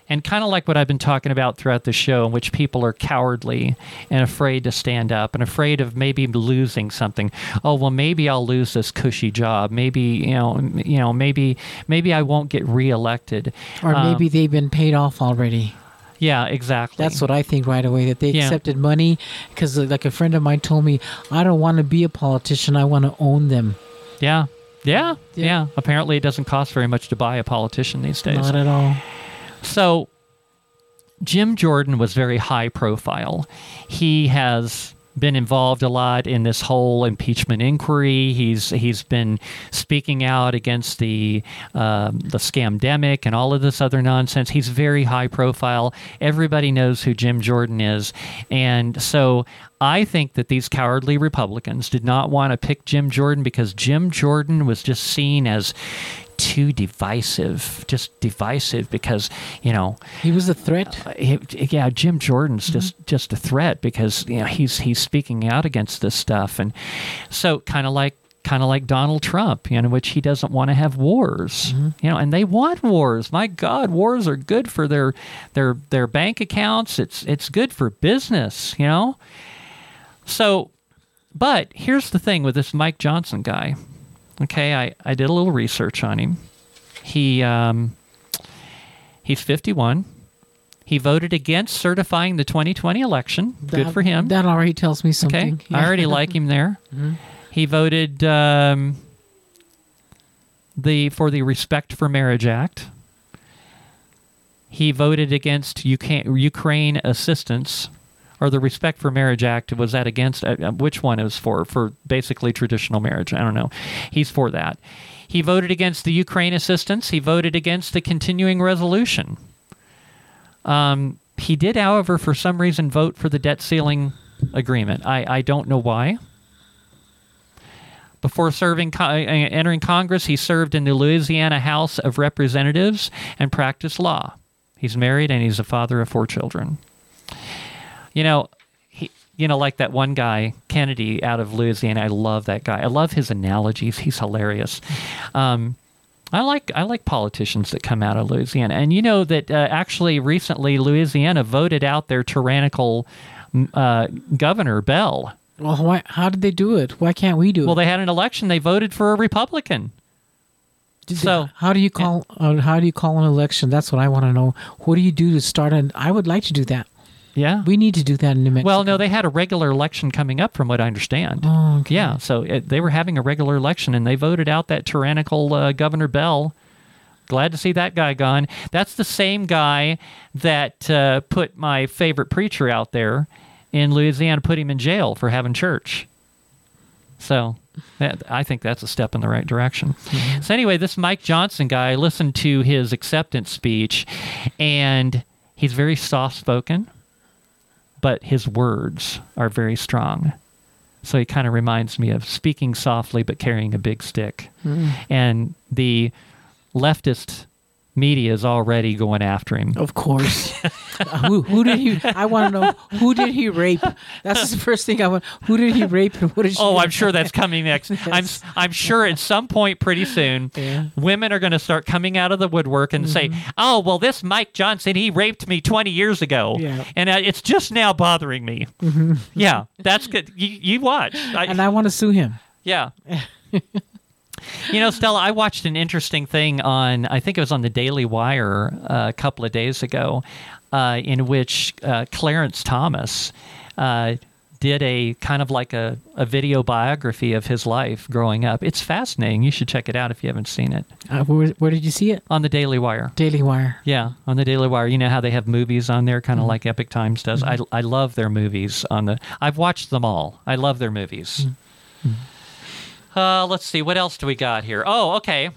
and kind of like what I've been talking about throughout the show, in which people are cowardly and afraid to stand up and afraid of maybe losing something. Oh well, maybe I'll lose this cushy job. Maybe you know, you know, maybe maybe I won't get reelected. Or Um, maybe they've been paid off already. Yeah, exactly. That's what I think right away that they Yeah. accepted money because, uh, like a friend of mine told me, I don't want to be a politician. I want to own them. Yeah. Yeah, yeah. Yeah. Apparently, it doesn't cost very much to buy a politician these days. Not at all. So, Jim Jordan was very high profile. He has been involved a lot in this whole impeachment inquiry. He's he's been speaking out against the um, the scamdemic and all of this other nonsense. He's very high profile. Everybody knows who Jim Jordan is, and so I think that these cowardly Republicans did not want to pick Jim Jordan because Jim Jordan was just seen as too divisive, just divisive because you know he was a threat. Uh, he, yeah, Jim Jordan's mm-hmm. just just a threat because you know he's he's speaking out against this stuff, and so kind of like kind of like Donald Trump, you know, which he doesn't want to have wars, mm-hmm. you know, and they want wars. My God, wars are good for their their their bank accounts. It's it's good for business, you know. So, but here's the thing with this Mike Johnson guy. Okay, I, I did a little research on him. He um, he's 51. He voted against certifying the 2020 election. That, Good for him. That already tells me something. Okay, yeah. I already like him there. Mm-hmm. He voted um, the for the Respect for Marriage Act. He voted against Ukraine assistance or the Respect for Marriage Act was that against uh, uh which one is for for basically traditional marriage? I don't know. He's for that. He voted against the Ukraine assistance. He voted against the continuing resolution. Um, he did, however, for some reason, vote for the debt ceiling agreement. I, I don't know why. Before serving, uh, entering Congress, he served in the Louisiana House of Representatives and practiced law. He's married and he's a father of four children. You know, he, you know, like that one guy, Kennedy out of Louisiana. I love that guy. I love his analogies. He's hilarious. Um, I like I like politicians that come out of Louisiana, and you know that uh, actually recently Louisiana voted out their tyrannical uh, governor Bell. Well, why, how did they do it? Why can't we do it? Well, they had an election. They voted for a Republican. Did so they, how do you call uh, how do you call an election? That's what I want to know. What do you do to start an? I would like to do that. Yeah. We need to do that in New Mexico. Well, no, they had a regular election coming up, from what I understand. Oh, okay. Yeah, so it, they were having a regular election, and they voted out that tyrannical uh, Governor Bell. Glad to see that guy gone. That's the same guy that uh, put my favorite preacher out there in Louisiana, put him in jail for having church. So that, I think that's a step in the right direction. Mm-hmm. So, anyway, this Mike Johnson guy listened to his acceptance speech, and he's very soft spoken but his words are very strong. So he kind of reminds me of speaking softly but carrying a big stick. Mm. And the leftist media is already going after him. Of course. who, who, did he? I want to know who did he rape? That's the first thing I want. Who did he rape and what is? Oh, I'm sure that's coming next. yes. I'm I'm sure at some point pretty soon, yeah. women are going to start coming out of the woodwork and mm-hmm. say, "Oh, well, this Mike Johnson, he raped me 20 years ago, yeah. and uh, it's just now bothering me." Mm-hmm. Yeah, that's good. You, you watch, I, and I want to sue him. Yeah. You know, Stella, I watched an interesting thing on, I think it was on the Daily Wire uh, a couple of days ago, uh, in which uh, Clarence Thomas uh, did a kind of like a, a video biography of his life growing up. It's fascinating. You should check it out if you haven't seen it. Uh, where, where, did you see it? On the Daily Wire. Daily Wire. Yeah, on the Daily Wire. You know how they have movies on there, kind of mm-hmm. like Epoch Times does. Mm-hmm. I, I love their movies on the. I've watched them all. I love their movies. Mm-hmm. Uh, let's see. What else do we got here? Oh, okay.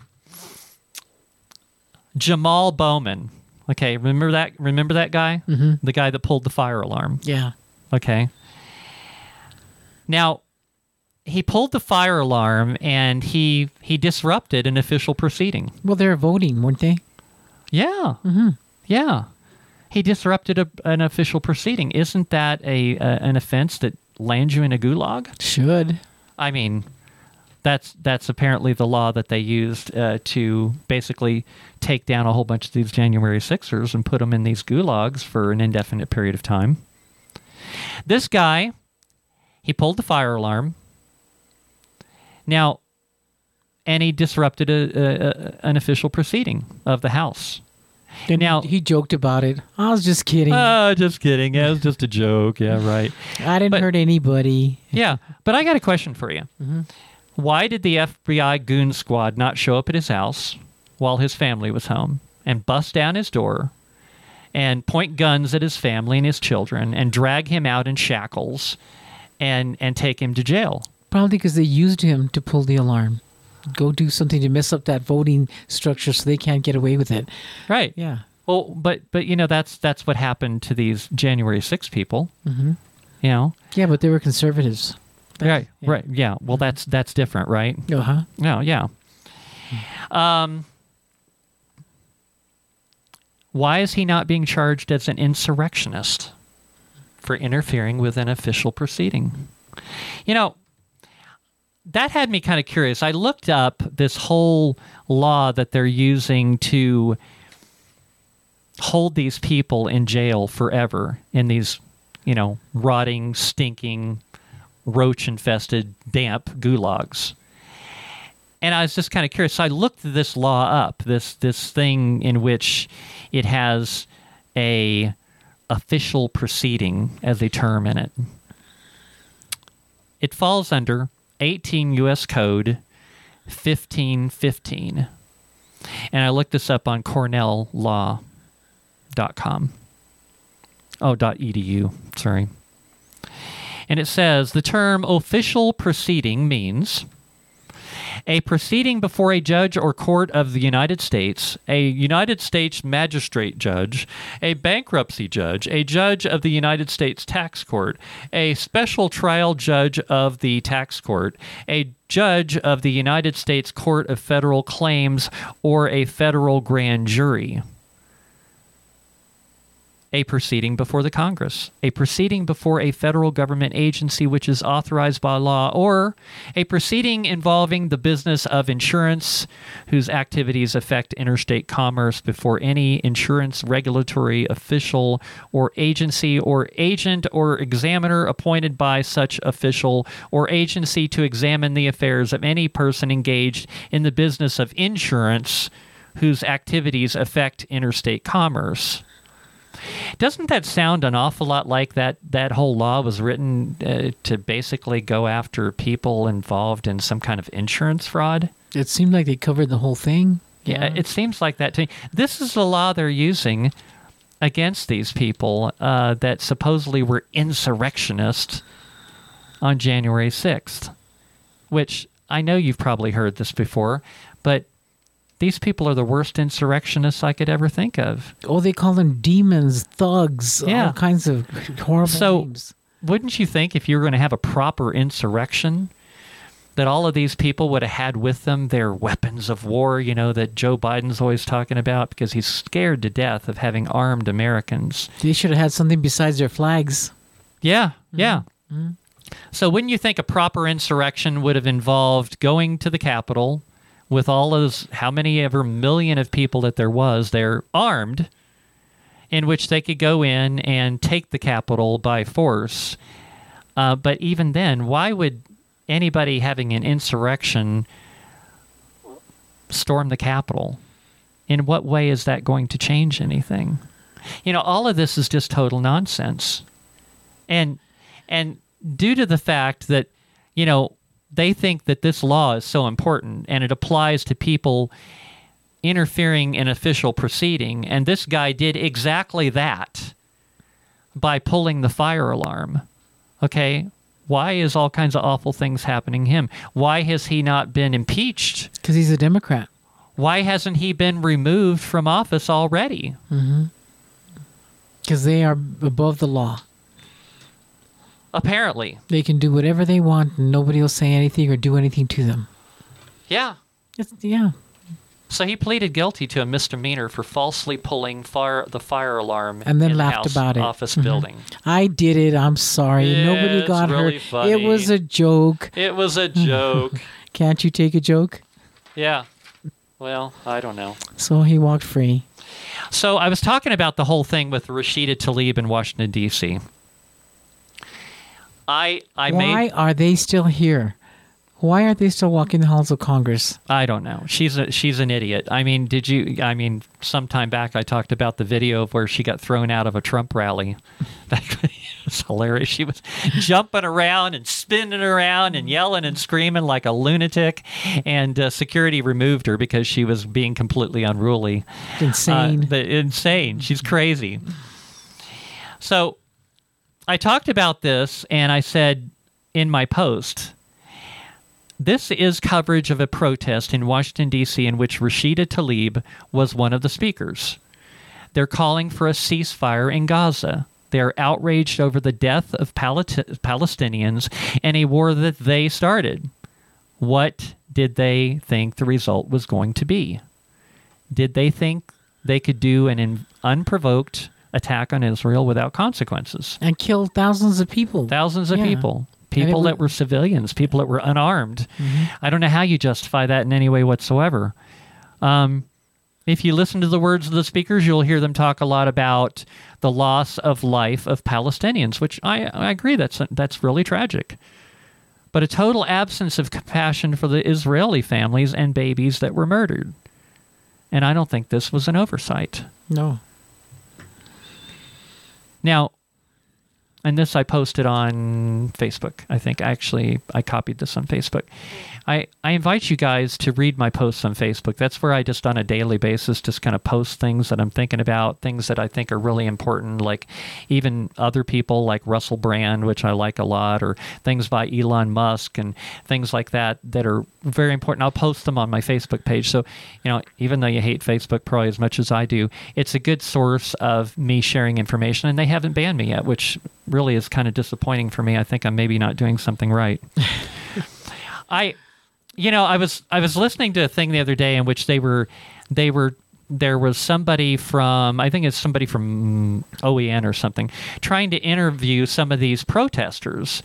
Jamal Bowman. Okay, remember that? Remember that guy? Mm-hmm. The guy that pulled the fire alarm. Yeah. Okay. Now, he pulled the fire alarm and he he disrupted an official proceeding. Well, they're voting, weren't they? Yeah. Mm-hmm. Yeah. He disrupted a, an official proceeding. Isn't that a, a an offense that lands you in a gulag? Should. I mean, that's that's apparently the law that they used uh, to basically take down a whole bunch of these January Sixers and put them in these gulags for an indefinite period of time. This guy, he pulled the fire alarm. Now, and he disrupted a, a, a, an official proceeding of the House. And now he joked about it. I was just kidding. Oh, uh, just kidding. Yeah, it was just a joke. Yeah, right. I didn't but, hurt anybody. yeah, but I got a question for you. Mm-hmm. Why did the FBI goon squad not show up at his house while his family was home and bust down his door and point guns at his family and his children and drag him out in shackles and and take him to jail. Probably because they used him to pull the alarm. Go do something to mess up that voting structure so they can't get away with it. Right. Yeah. Well, but but you know that's that's what happened to these January 6 people. hmm You know. Yeah, but they were conservatives. Right. Right. Yeah. Well, that's that's different, right? Uh huh. No. Yeah. Um. Why is he not being charged as an insurrectionist for interfering with an official proceeding? You know, that had me kind of curious. I looked up this whole law that they're using to hold these people in jail forever in these, you know, rotting, stinking, roach infested, damp gulags. And I was just kind of curious. So I looked this law up, this this thing in which it has a official proceeding as a term in it. It falls under 18 U.S. Code 1515. And I looked this up on cornelllaw.com. Oh, .edu, sorry. And it says the term official proceeding means a proceeding before a judge or court of the United States, a United States magistrate judge, a bankruptcy judge, a judge of the United States tax court, a special trial judge of the tax court, a judge of the United States Court of Federal Claims, or a federal grand jury a proceeding before the Congress, a proceeding before a federal government agency which is authorized by law, or a proceeding involving the business of insurance whose activities affect interstate commerce before any insurance regulatory official or agency or agent or examiner appointed by such official or agency to examine the affairs of any person engaged in the business of insurance whose activities affect interstate commerce. Doesn't that sound an awful lot like that? That whole law was written uh, to basically go after people involved in some kind of insurance fraud. It seemed like they covered the whole thing. Yeah, it seems like that to me. This is the law they're using against these people uh, that supposedly were insurrectionists on January 6th, which I know you've probably heard this before, but these people are the worst insurrectionists I could ever think of. Oh, they call them demons, thugs, Yeah. all kinds of horrible So, names. wouldn't you think if you were going to have a proper insurrection, that all of these people would have had with them their weapons of war, you know, that Joe Biden's always talking about because he's scared to death of having armed Americans? They should have had something besides their flags. Yeah, mm-hmm. yeah. Mm-hmm. So, wouldn't you think a proper insurrection would have involved going to the Capitol with all those, how many ever million of people that there was they're armed, in which they could go in and take the capital by force? Uh, but even then, why would anybody having an insurrection storm the capital In what way is that going to change anything? You know, all of this is just total nonsense. And and due to the fact that, you know, they think that this law is so important and it applies to people interfering in official proceeding, and this guy did exactly that by pulling the fire alarm. Okay? Why is all kinds of awful things happening to him? Why has he not been impeached? Because he's a Democrat. Why hasn't he been removed from office already? Mm-hmm. Because they are above the law. Apparently. They can do whatever they want, and nobody will say anything or do anything to them. Yeah. It's, yeah. So he pleaded guilty to a misdemeanor for falsely pulling fire the fire alarm And then in laughed house about it. office Mhm. building. I did it. I'm sorry. Yeah, Nobody got really hurt. funny. It was a joke. It was a joke. Can't you take a joke? yeah. Well, I don't know. So he walked free. So I was talking about the whole thing with Rashida Tlaib in Washington D.C. I I Why made are they still here? Why are they still walking the halls of Congress? I don't know. She's a she's an idiot. I mean, did you? I mean, some time back I talked about the video of where she got thrown out of a Trump rally. That was hilarious. She was jumping around and spinning around and yelling and screaming like a lunatic, and uh, security removed her because she was being completely unruly. Insane. Uh, insane. She's crazy. So I talked about this and I said, in my post. This is coverage of a protest in Washington, D.C., in which Rashida Tlaib was one of the speakers. They're calling for a ceasefire in Gaza. They're outraged over the death of Palestinians and a war that they started. What did they think the result was going to be? Did they think they could do an in- unprovoked attack on Israel without consequences? and killed thousands of people. Thousands of Yeah. people. People that would- were civilians, people that were unarmed. I don't know how you justify that in any way whatsoever. Um, if you listen to the words of the speakers, you'll hear them talk a lot about the loss of life of Palestinians, which I, I agree that's that's really tragic. But a total absence of compassion for the Israeli families and babies that were murdered. And I don't think this was an oversight. No. Now, and this I posted on Facebook. I think actually I copied this on Facebook. I, I invite you guys to read my posts on Facebook. That's where I just on a daily basis just kind of post things that I'm thinking about, things that I think are really important, like even other people like Russell Brand, which I like a lot, or things by Elon Musk and things like that that are very important. I'll post them on my Facebook page. So, you know, even though you hate Facebook probably as much as I do, it's a good source of me sharing information, and they haven't banned me yet, which really is kind of disappointing for me. I think I'm maybe not doing something right. I, you know, I was I was listening to a thing the other day in which they were they were there was somebody from I think it's somebody from OEN or something trying to interview some of these protesters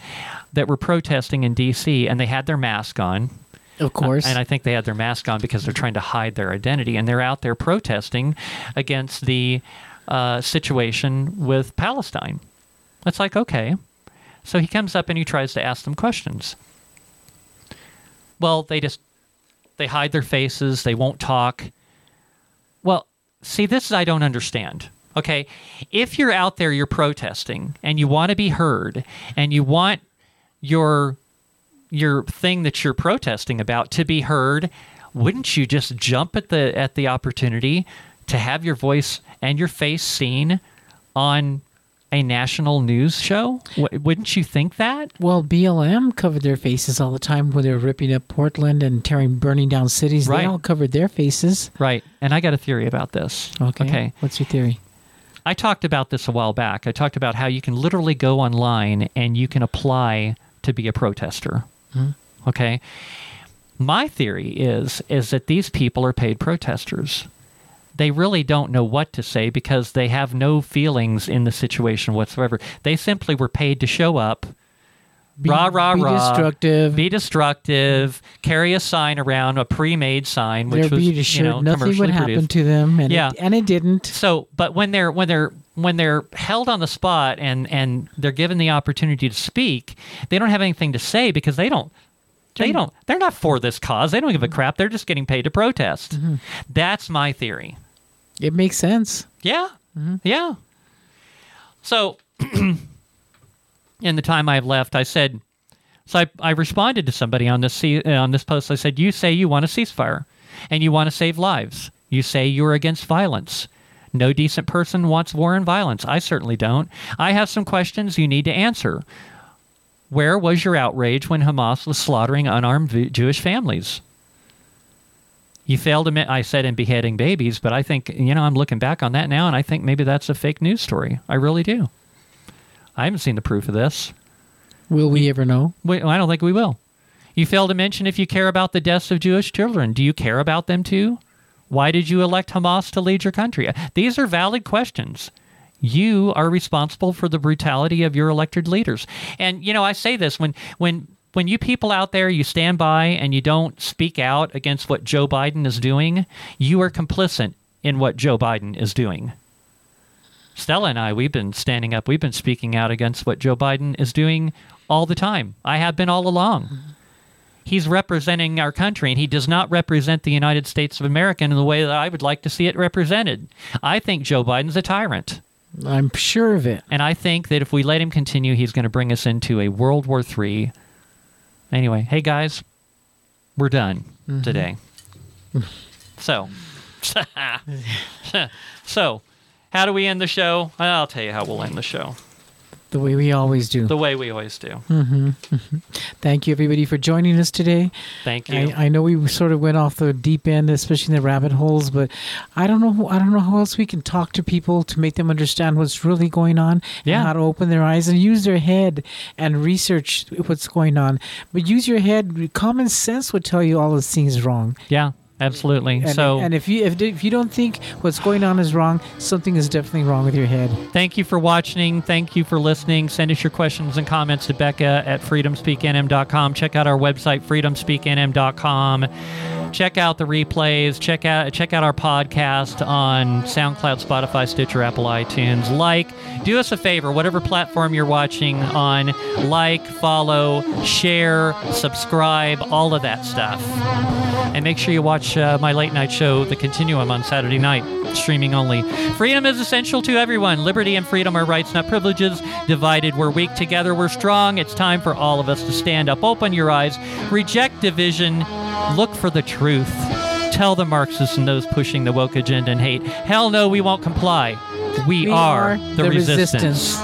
that were protesting in DC and they had their mask on Of course. and I think they had their mask on because they're trying to hide their identity, and they're out there protesting against the uh, situation with Palestine. It's like, okay. So he comes up and he tries to ask them questions. Well, they just they hide their faces, they won't talk. Well, see, this is I don't understand. Okay, if you're out there, you're protesting, and you want to be heard, and you want your your thing that you're protesting about to be heard, wouldn't you just jump at the at the opportunity to have your voice and your face seen on a national news show? W- wouldn't you think that? well, BLM covered their faces all the time when they were ripping up Portland and tearing, burning down cities. Right. They all covered their faces. Right. And I got a theory about this. Okay. Okay. What's your theory? I talked about this a while back. I talked about how you can literally go online and you can apply to be a protester. Hmm. Okay? My theory is is that these people are paid protesters. They really don't know what to say because they have no feelings in the situation whatsoever. They simply were paid to show up, Be, rah rah be rah, destructive. be destructive, carry a sign around, a pre-made sign, which was you know, nothing would happen produced. to them, and Yeah. it, and it didn't. So, but when they're when they're when they're held on the spot and and they're given the opportunity to speak, they don't have anything to say because they don't they don't they're not for this cause. They don't give a crap. They're just getting paid to protest. Mm-hmm. That's my theory. It makes sense. Yeah. Yeah. So, in the time I've left, I said, so I, I responded to somebody on this ce- uh, on this post. I said, you say you want a ceasefire, and you want to save lives. You say you're against violence. No decent person wants war and violence. I certainly don't. I have some questions you need to answer. Where was your outrage when Hamas was slaughtering unarmed v- Jewish families? You failed to, I said, in beheading babies, but I think, you know, I'm looking back on that now, and I think maybe that's a fake news story. I really do. I haven't seen the proof of this. Will we ever know? We, I don't think we will. You failed to mention if you care about the deaths of Jewish children. Do you care about them too? Why did you elect Hamas to lead your country? Uh, these are valid questions. You are responsible for the brutality of your elected leaders. And you know, I say this when when when you people out there you stand by and you don't speak out against what Joe Biden is doing, you are complicit in what Joe Biden is doing. Stella and I, we've been standing up, we've been speaking out against what Joe Biden is doing all the time. I have been all along. He's representing our country, and he does not represent the United States of America in the way that I would like to see it represented. I think Joe Biden's a tyrant. I'm sure of it. And I think that if we let him continue, he's going to bring us into a World War III. Anyway, hey guys, we're done mm-hmm. today. So, so, how do we end the show? I'll tell you how we'll end the show. The way we always do. the way we always do. hmm Thank you, everybody, for joining us today. Thank you. I, I know we sort of went off the deep end, especially in the rabbit holes, but I don't know. I don't know how else we can talk to people to make them understand what's really going on Yeah. and how to open their eyes and use their head and research what's going on. But use your head. Common sense would tell you all this thing is wrong. yeah, absolutely. And, so and if you if, if you don't think what's going on is wrong, something is definitely wrong with your head. Thank you for watching. Thank you for listening. Send us your questions and comments to Becca at freedomspeaknm.com. Check out our website, freedomspeaknm.com. Check out the replays. Check out check out our podcast on SoundCloud, Spotify, Stitcher, Apple, iTunes. Like, do us a favor, whatever platform you're watching on, like, follow, share, subscribe, all of that stuff. And make sure you watch uh, my late night show, The Continuum, on Saturday night, streaming only. Freedom is essential to everyone. Liberty and freedom are rights, not privileges. Divided, we're weak. Together, we're strong. It's time for all of us to stand up. Open your eyes. Reject division. Look for the truth. Tell the Marxists and those pushing the woke agenda and hate. Hell no, we won't comply. We, We are, are the, the resistance. resistance.